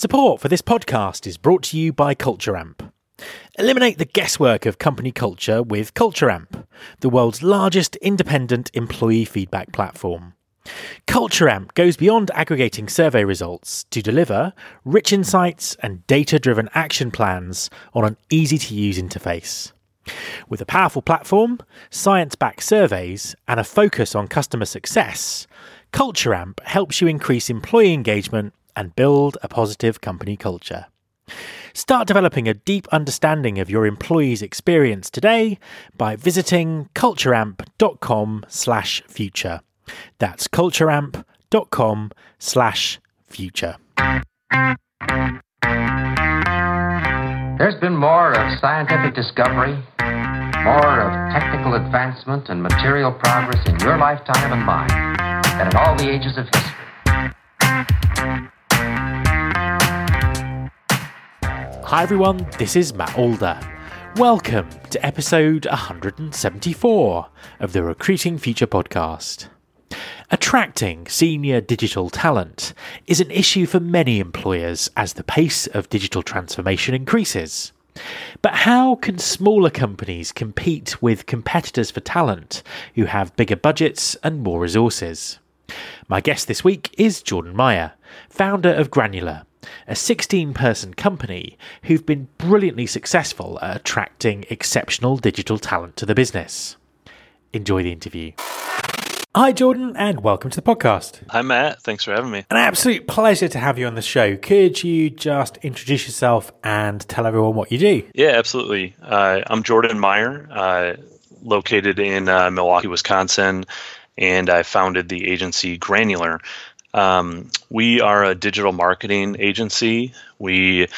Support for this podcast is brought to you by Culture Amp. Eliminate the guesswork of company culture with Culture Amp, the world's largest independent employee feedback platform. Culture Amp goes beyond aggregating survey results to deliver rich insights and data driven action plans on an easy to use interface. With a powerful platform, science backed surveys, and a focus on customer success, Culture Amp helps you increase employee engagement and build a positive company culture. Start developing a deep understanding of your employees' experience today by visiting cultureamp.com slash future. That's cultureamp.com slash future. There's been more of scientific discovery, more of technical advancement and material progress in your lifetime and mine than in all the ages of history. Hi everyone, this is Matt Alder. Welcome to episode 174 of the Recruiting Future podcast. Attracting senior digital talent is an issue for many employers as the pace of digital transformation increases. But how can smaller companies compete with competitors for talent who have bigger budgets and more resources? My guest this week is Jordan Meyer, founder of Granular, a 16 person company who've been brilliantly successful at attracting exceptional digital talent to the business. Enjoy the interview. Hi, Jordan, and welcome to the podcast. Hi, Matt. Thanks for having me. An absolute pleasure to have you on the show. Could you just introduce yourself and tell everyone what you do? Yeah, absolutely. Uh, I'm Jordan Meyer, uh, located in uh, Milwaukee, Wisconsin, and I founded the agency Granular. Um, we are a digital marketing agency. We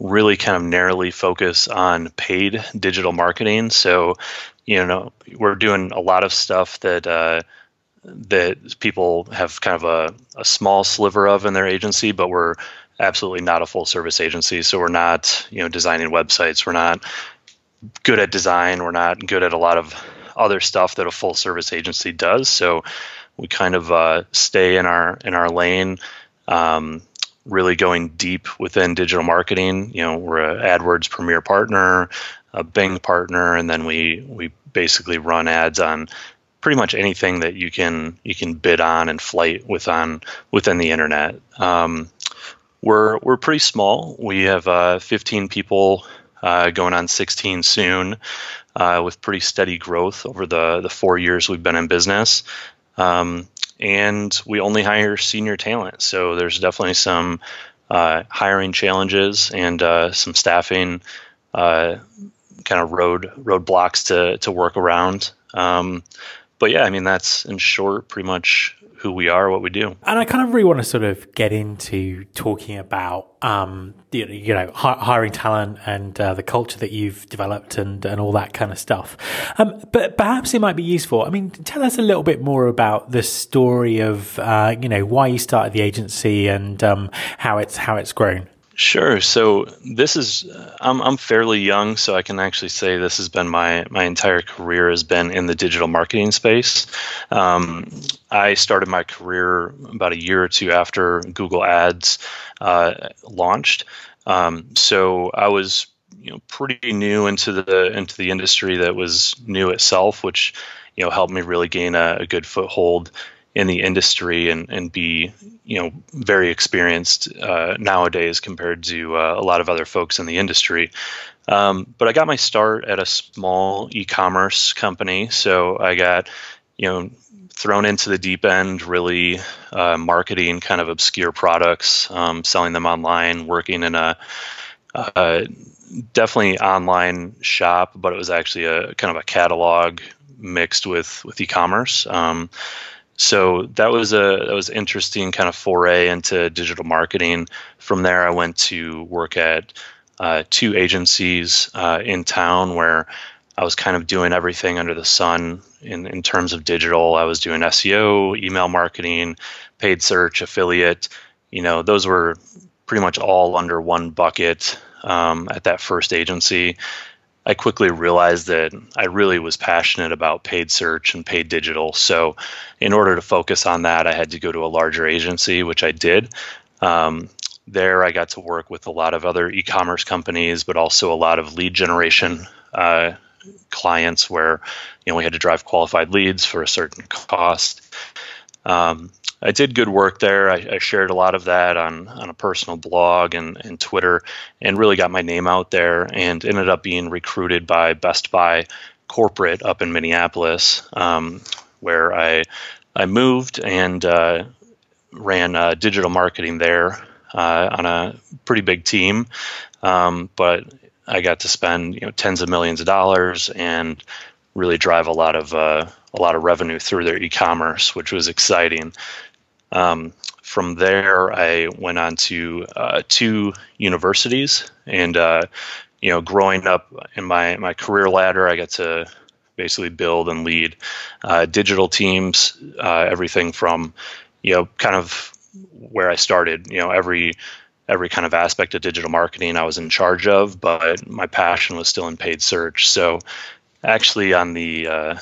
really kind of narrowly focus on paid digital marketing. So, you know, we're doing a lot of stuff that uh, that people have kind of a, a small sliver of in their agency, but we're absolutely not a full service agency. So we're not, you know, designing websites. We're not good at design. We're not good at a lot of other stuff that a full service agency does. So we kind of uh, stay in our in our lane. Um, really going deep within digital marketing. You know, we're a AdWords Premier partner, a Bing partner, and then we we basically run ads on pretty much anything that you can you can bid on and flight with on within the internet. Um, we're we're pretty small. We have uh, 15 people uh, going on 16 soon, uh, with pretty steady growth over the the four years we've been in business. Um, and we only hire senior talent. So there's definitely some uh, hiring challenges and uh, some staffing uh, kind of road roadblocks to to work around. Um, but yeah, I mean that's in short pretty much who we are, what we do. And I kind of really want to sort of get into talking about, um, you know, you know hiring talent and uh, the culture that you've developed and, and all that kind of stuff. Um, but perhaps it might be useful. I mean, tell us a little bit more about the story of, uh, you know, why you started the agency and um, how it's how it's grown. Sure. So this is I'm I'm fairly young, so I can actually say this has been my my entire career has been in the digital marketing space. Um, I started my career about a year or two after Google Ads uh, launched. Um, so I was you know pretty new into the into the industry that was new itself, which you know helped me really gain a, a good foothold in the industry and, and be you know very experienced uh, nowadays compared to uh, a lot of other folks in the industry. Um, but I got my start at a small e-commerce company, so I got you know thrown into the deep end, really uh, marketing kind of obscure products, um, selling them online, working in a uh, definitely online shop, but it was actually a kind of a catalog mixed with with e-commerce. Um, so that was a that was interesting kind of foray into digital marketing. From there, I went to work at uh, two agencies uh, in town where I was kind of doing everything under the sun in, in terms of digital. I was doing SEO, email marketing, paid search, affiliate. You know, those were pretty much all under one bucket um, at that first agency. I quickly realized that I really was passionate about paid search and paid digital. So, in order to focus on that, I had to go to a larger agency, which I did. Um, there, I got to work with a lot of other e-commerce companies, but also a lot of lead generation uh, clients where you know we had to drive qualified leads for a certain cost. Um, I did good work there. I, I, shared a lot of that on, on a personal blog and, and Twitter and really got my name out there and ended up being recruited by Best Buy corporate up in Minneapolis, um, where I, I moved and uh, ran uh, digital marketing there uh, on a pretty big team. Um, but I got to spend you know tens of millions of dollars and really drive a lot of uh, a lot of revenue through their e-commerce, which was exciting. Um, from there, I went on to uh, two universities, and uh, you know, growing up in my my career ladder, I got to basically build and lead uh, digital teams, uh, everything from you know, kind of where I started. You know, every every kind of aspect of digital marketing I was in charge of, but my passion was still in paid search. So, actually, on the uh,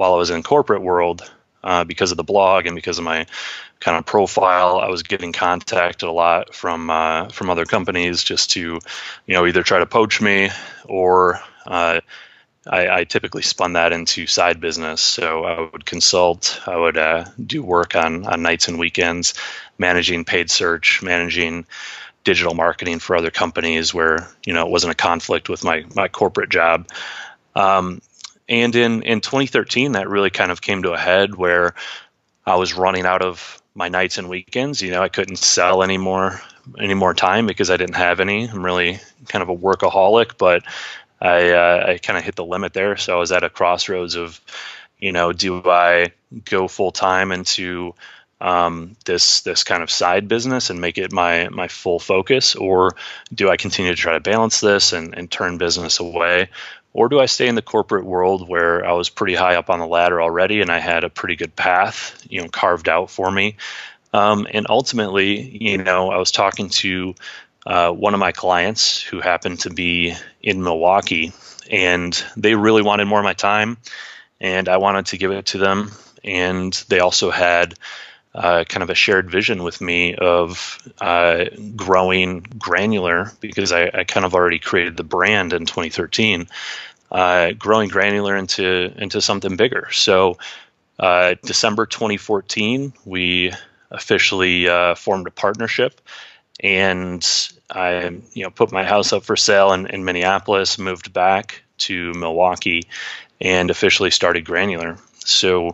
while I was in corporate world, uh, because of the blog and because of my kind of profile. I was getting contacted a lot from uh, from other companies just to, you know, either try to poach me or uh, I, I, typically spun that into side business. So I would consult, I would uh, do work on on nights and weekends, managing paid search, managing digital marketing for other companies where you know it wasn't a conflict with my my corporate job. Um, and in in 2013, that really kind of came to a head where I was running out of my nights and weekends. You know, I couldn't sell any more any more time because I didn't have any. I'm really kind of a workaholic, but I uh, I kind of hit the limit there. So I was at a crossroads of, you know, do I go full time into um, this this kind of side business and make it my my full focus, or do I continue to try to balance this and, and turn business away? Or do I stay in the corporate world where I was pretty high up on the ladder already and I had a pretty good path, you know, carved out for me? Um, and ultimately, you know, I was talking to uh, one of my clients who happened to be in Milwaukee, and they really wanted more of my time, and I wanted to give it to them. And they also had uh, kind of a shared vision with me of uh, growing granular because I, I, kind of already created the brand in 2013, uh, growing granular into into something bigger. So uh, December 2014, we officially uh, formed a partnership, and I you know put my house up for sale in, in Minneapolis, moved back to Milwaukee, and officially started Granular. So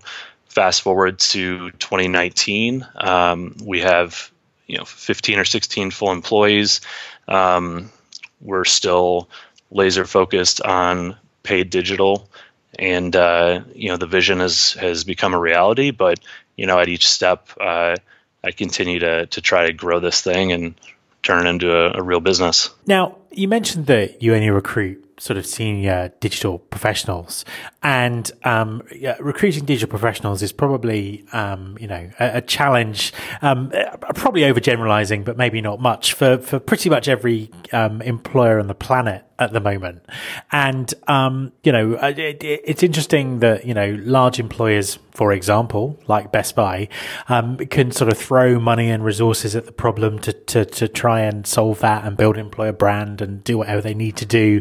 fast forward to 2019, um, we have you know 15 or 16 full employees. Um, we're still laser focused on paid digital, and uh, you know the vision has has become a reality. But you know at each step, uh, I continue to to try to grow this thing and turn it into a, a real business. Now you mentioned that you only recruit sort of senior digital professionals. And um, yeah, recruiting digital professionals is probably um, you know a, a challenge um, probably overgeneralizing but maybe not much for for pretty much every um, employer on the planet at the moment and um, you know uh, it, it's interesting that you know large employers for example like Best Buy um, can sort of throw money and resources at the problem to, to to try and solve that and build employer brand and do whatever they need to do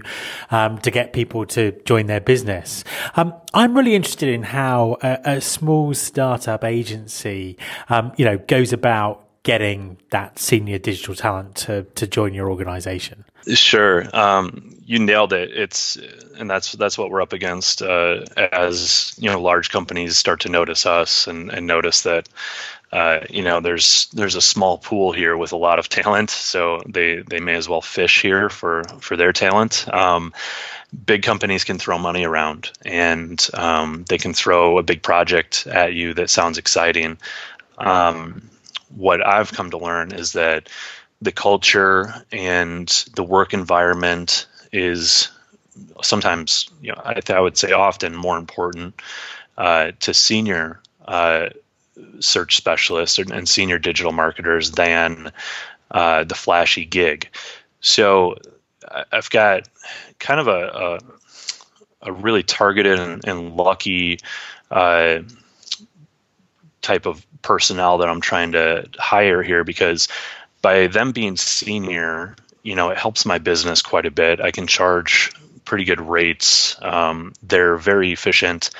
um, to get people to join their business. Um, I'm really interested in how a, a small startup agency, um, you know, goes about getting that senior digital talent to to join your organization. Sure, um, you nailed it. It's and that's that's what we're up against uh, as you know large companies start to notice us and, and notice that uh, you know there's there's a small pool here with a lot of talent, so they they may as well fish here for for their talent. Um, big companies can throw money around, and um, they can throw a big project at you that sounds exciting. Um, what I've come to learn is that the culture and the work environment is sometimes, you know, I, I would say often more important uh, to senior uh, search specialists and senior digital marketers than uh, the flashy gig. So I've got kind of a, a, a really targeted and, and lucky uh, type of personnel that I'm trying to hire here because by them being senior, you know, it helps my business quite a bit. I can charge pretty good rates. Um, they're very efficient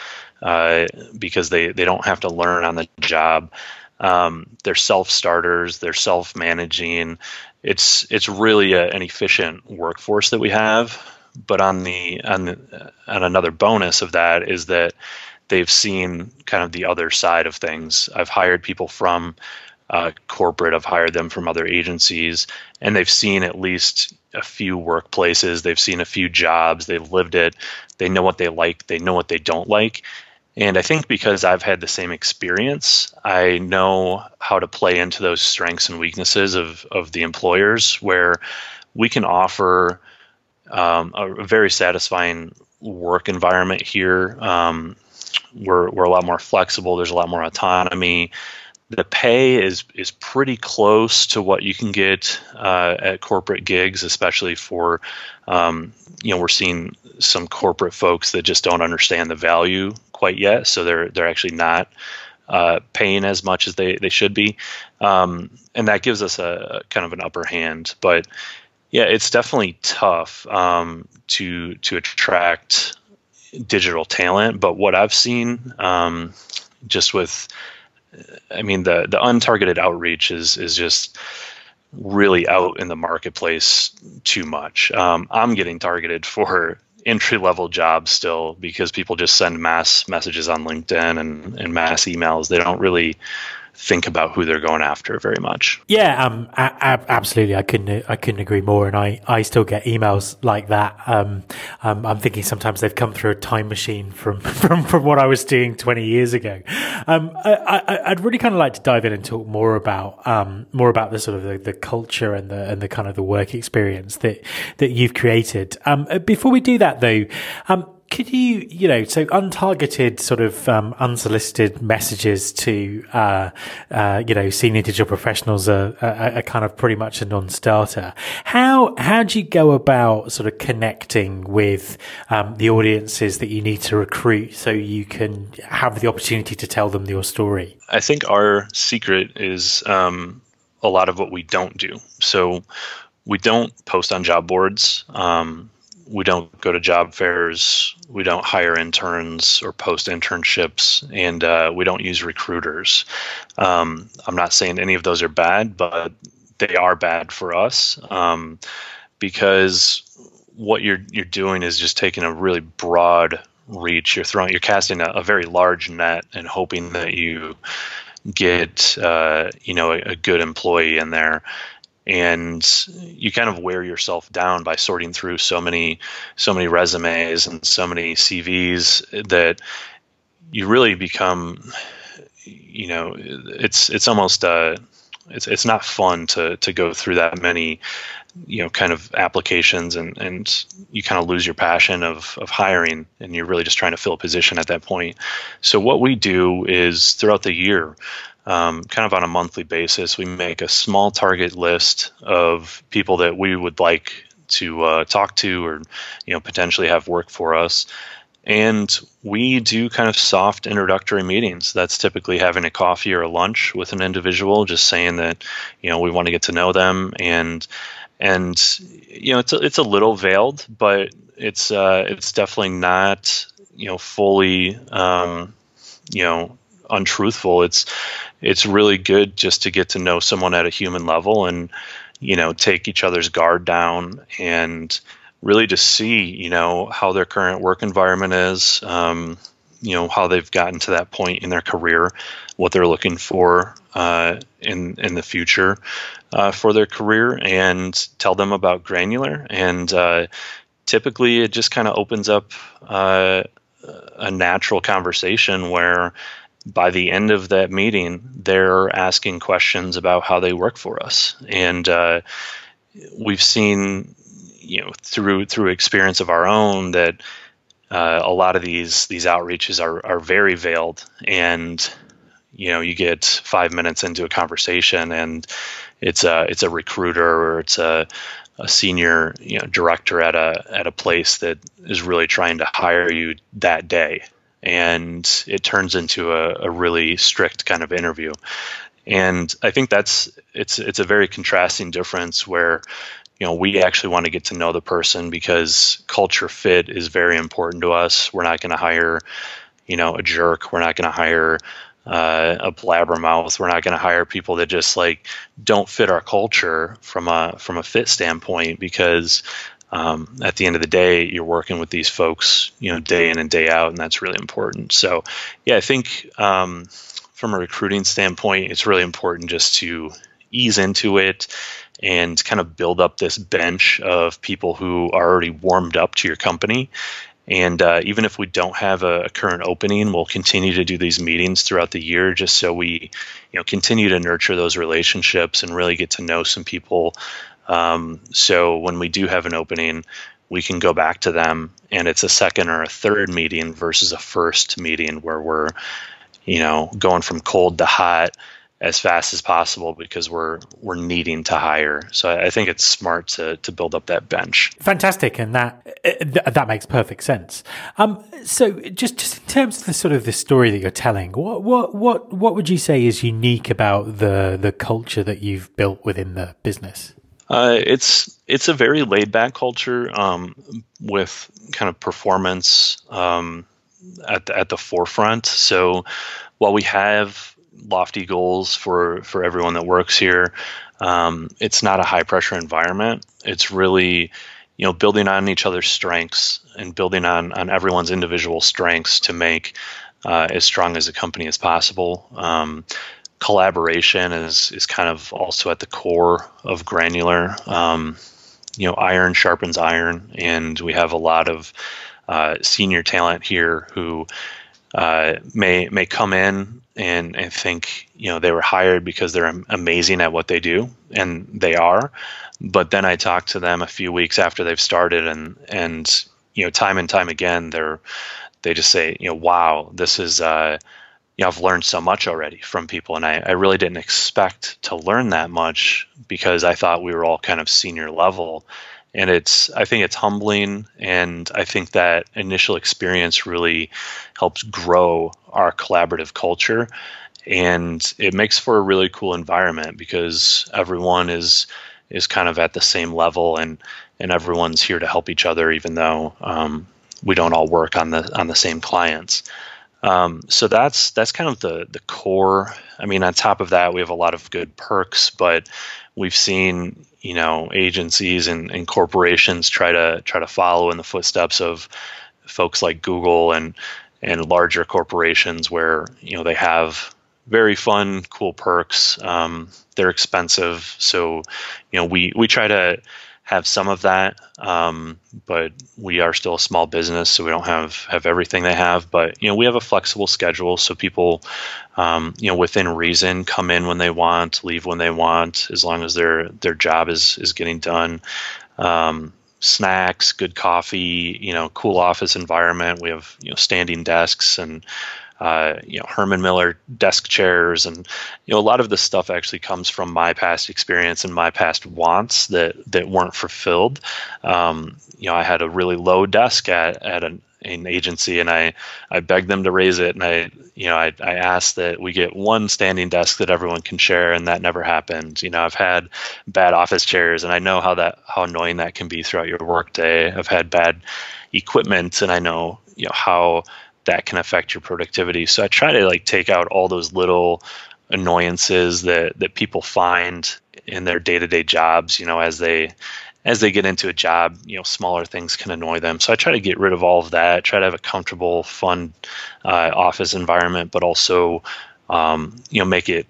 uh, because they, they don't have to learn on the job. Um, they're self starters. They're self managing. It's it's really a, an efficient workforce that we have. But on the on the, on another bonus of that is that they've seen kind of the other side of things. I've hired people from uh, corporate. I've hired them from other agencies, and they've seen at least a few workplaces. They've seen a few jobs. They've lived it. They know what they like. They know what they don't like. And I think because I've had the same experience, I know how to play into those strengths and weaknesses of, of the employers where we can offer um, a very satisfying work environment here. Um, we're, we're a lot more flexible, there's a lot more autonomy the pay is is pretty close to what you can get uh, at corporate gigs, especially for um, you know we're seeing some corporate folks that just don't understand the value quite yet, so they're they're actually not uh, paying as much as they they should be, um, and that gives us a, a, kind of an upper hand. But yeah, it's definitely tough um, to to attract digital talent. But what I've seen um, just with I mean, the the untargeted outreach is is just really out in the marketplace too much. Um, I'm getting targeted for entry level jobs still because people just send mass messages on LinkedIn and, and mass emails. They don't really think about who they're going after very much. Yeah, um, a- a- absolutely. I couldn't, I couldn't agree more. And I, I still get emails like that. Um, um, I'm thinking sometimes they've come through a time machine from, from, from what I was doing 20 years ago. Um, I, would really kind of like to dive in and talk more about, um, more about the sort of the, the, culture and the, and the kind of the work experience that, that you've created. Um, before we do that though, um, could you, you know, so untargeted sort of um, unsolicited messages to, uh, uh, you know, senior digital professionals are, are, are, kind of pretty much a non-starter. How how do you go about sort of connecting with um, the audiences that you need to recruit so you can have the opportunity to tell them your story? I think our secret is um, a lot of what we don't do. So we don't post on job boards. Um, we don't go to job fairs, we don't hire interns or post internships, and uh, we don't use recruiters. Um, I'm not saying any of those are bad, but they are bad for us um, because what you're you're doing is just taking a really broad reach. You're throwing, you're casting a, a very large net and hoping that you get uh, you know a, a good employee in there and you kind of wear yourself down by sorting through so many so many resumes and so many CVs that you really become you know it's it's almost uh it's it's not fun to to go through that many you know kind of applications and and you kind of lose your passion of of hiring and you're really just trying to fill a position at that point. So what we do is throughout the year um, kind of on a monthly basis, we make a small target list of people that we would like to uh, talk to or you know potentially have work for us. And we do kind of soft introductory meetings. That's typically having a coffee or a lunch with an individual just saying that you know we want to get to know them. And and you know it's a, it's a little veiled but it's uh, it's definitely not you know fully um, you know untruthful. It's it's really good just to get to know someone at a human level and you know take each other's guard down and really just see you know how their current work environment is um, you know how they've gotten to that point in their career what they're looking for uh, in in the future uh, for their career and tell them about granular. And uh, typically it just kind of opens up uh, a natural conversation where by the end of that meeting, they're asking questions about how they work for us, and uh, we've seen, you know, through through experience of our own that uh, a lot of these these outreaches are are very veiled, and you know, you get five minutes into a conversation, and it's a it's a recruiter or it's a a senior you know director at a at a place that is really trying to hire you that day and it turns into a, a really strict kind of interview. And I think that's it's it's a very contrasting difference where you know we actually want to get to know the person because culture fit is very important to us. We're not going to hire you know a jerk. We're not going to hire uh, a blabbermouth. We're not going to hire people that just like don't fit our culture from a from a fit standpoint because um, at the end of the day, you're working with these folks, you know, day in and day out, and that's really important. So, yeah, I think um, from a recruiting standpoint, it's really important just to ease into it and kind of build up this bench of people who are already warmed up to your company and uh, even if we don't have a, a, current opening, we'll continue to do these meetings throughout the year, just so we, you know, continue to nurture those relationships and really get to know some people. Um, so when we do have an opening, we can go back to them, and it's a second or a third meeting versus a first meeting where we're, you know, going from cold to hot as fast as possible because we're we're needing to hire. So I think it's smart to to build up that bench. Fantastic, and that that makes perfect sense. Um, so just just in terms of the sort of the story that you're telling, what what what what would you say is unique about the the culture that you've built within the business? Uh, it's it's a very laid back culture um, with kind of performance um, at the, at the forefront. So while we have lofty goals for for everyone that works here. Um, it's not a high pressure environment. It's really you know building on each other's strengths and building on on everyone's individual strengths to make uh, as strong as a company as possible. Um, collaboration is is kind of also at the core of granular. Um, you know, iron sharpens iron, and we have a lot of uh, senior talent here who uh, may may come in and and think you know they were hired because they're amazing at what they do, and they are. But then I talk to them a few weeks after they've started, and and you know time and time again they're they just say you know wow this is uh, you know I've learned so much already from people, and I, I really didn't expect to learn that much because I thought we were all kind of senior level. And it's i think it's humbling and i think that initial experience really helps grow our collaborative culture. And it makes for a really cool environment because everyone is is kind of at the same level and and everyone's here to help each other even though um, we don't all work on the on the same clients um, so that's that's kind of the the core i mean on top of that we have a lot of good perks but we've seen you know agencies and, and corporations try to try to follow in the footsteps of folks like Google and and larger corporations where you know they have very fun, cool perks. Um, they're expensive, so you know we we try to have some of that, um, but we are still a small business, so we don't have have everything they have. But you know, we have a flexible schedule, so people, um, you know, within reason, come in when they want, leave when they want, as long as their their job is is getting done. Um, snacks, good coffee, you know, cool office environment. We have you know standing desks and uh, you know Herman Miller desk chairs, and you know a lot of this stuff actually comes from my past experience and my past wants that that weren't fulfilled. Um, you know, I had a really low desk at at an, an agency, and I I begged them to raise it, and I you know I I asked that we get one standing desk that everyone can share, and that never happened. You know, I've had bad office chairs, and I know how that how annoying that can be throughout your workday. I've had bad equipment, and I know you know how that can affect your productivity. So I try to like take out all those little annoyances that that people find in their day-to-day jobs, you know, as they as they get into a job, you know, smaller things can annoy them. So I try to get rid of all of that. Try to have a comfortable, fun uh, office environment, but also, um, you know, make it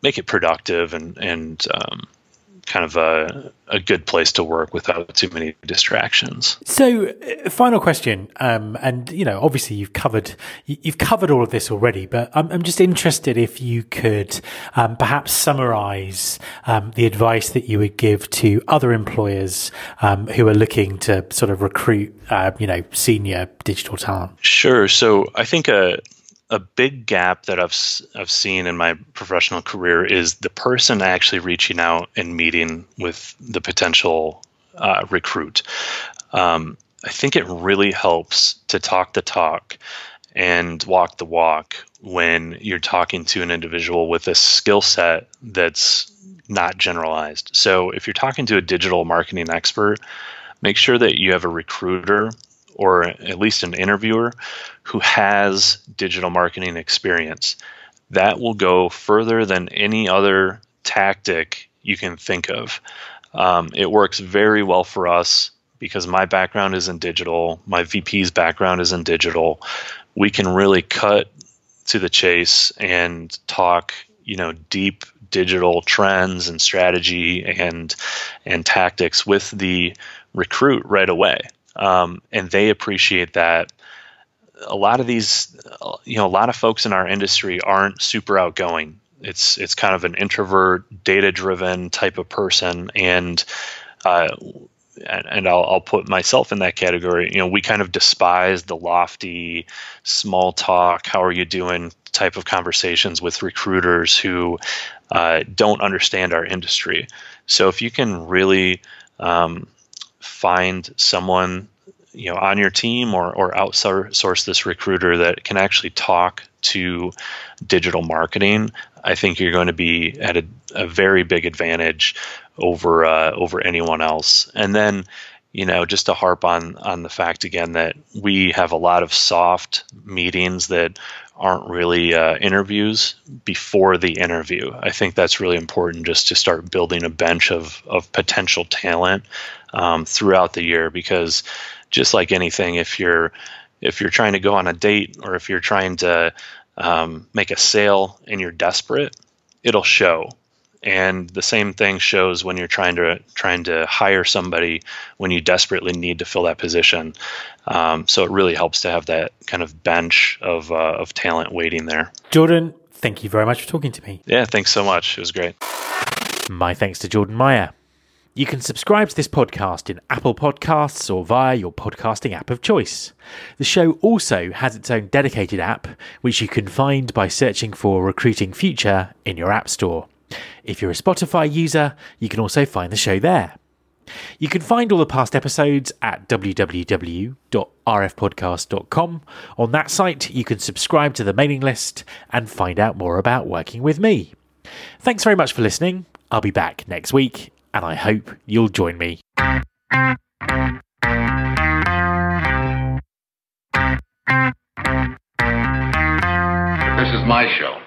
make it productive and and um, kind of a, a good place to work without too many distractions. So, uh, final question, um, and you know, obviously you've covered you've covered all of this already, but I'm, I'm just interested if you could um, perhaps summarize um, the advice that you would give to other employers um, who are looking to sort of recruit, uh, you know, senior digital talent. Sure. So, I think a a big gap that I've I've seen in my professional career is the person actually reaching out and meeting with the potential uh, recruit. Um, I think it really helps to talk the talk and walk the walk when you're talking to an individual with a skill set that's not generalized. So if you're talking to a digital marketing expert, make sure that you have a recruiter or at least an interviewer who has digital marketing experience. That will go further than any other tactic you can think of. Um, it works very well for us because my background is in digital, my VP's background is in digital. We can really cut to the chase and talk, you know, deep digital trends and strategy and and tactics with the recruit right away, um, and they appreciate that. A lot of these, you know, a lot of folks in our industry aren't super outgoing. It's it's kind of an introvert, data driven type of person, and uh, and, I'll, I'll, put myself in that category. You know, we kind of despise the lofty, small talk, how are you doing type of conversations with recruiters who uh, don't understand our industry. So if you can really um, find someone you know on your team or or outsource this recruiter that can actually talk to digital marketing i think you're going to be at a, a very big advantage over uh, over anyone else. And then you know just to harp on on the fact again that we have a lot of soft meetings that aren't really uh, interviews before the interview i think that's really important just to start building a bench of of potential talent um, throughout the year because just like anything, if you're if you're trying to go on a date or if you're trying to um, make a sale and you're desperate, it'll show. And the same thing shows when you're trying to trying to hire somebody when you desperately need to fill that position. Um, so it really helps to have that kind of bench of uh, of talent waiting there. Jordan, thank you very much for talking to me. Yeah, thanks so much. It was great. My thanks to Jordan Meyer. You can subscribe to this podcast in Apple Podcasts or via your podcasting app of choice. The show also has its own dedicated app, which you can find by searching for Recruiting Future in your App Store. If you're a Spotify user, you can also find the show there. You can find all the past episodes at www.rfpodcast.com. On that site, you can subscribe to the mailing list and find out more about working with me. Thanks very much for listening. I'll be back next week and I hope you'll join me. This is my show.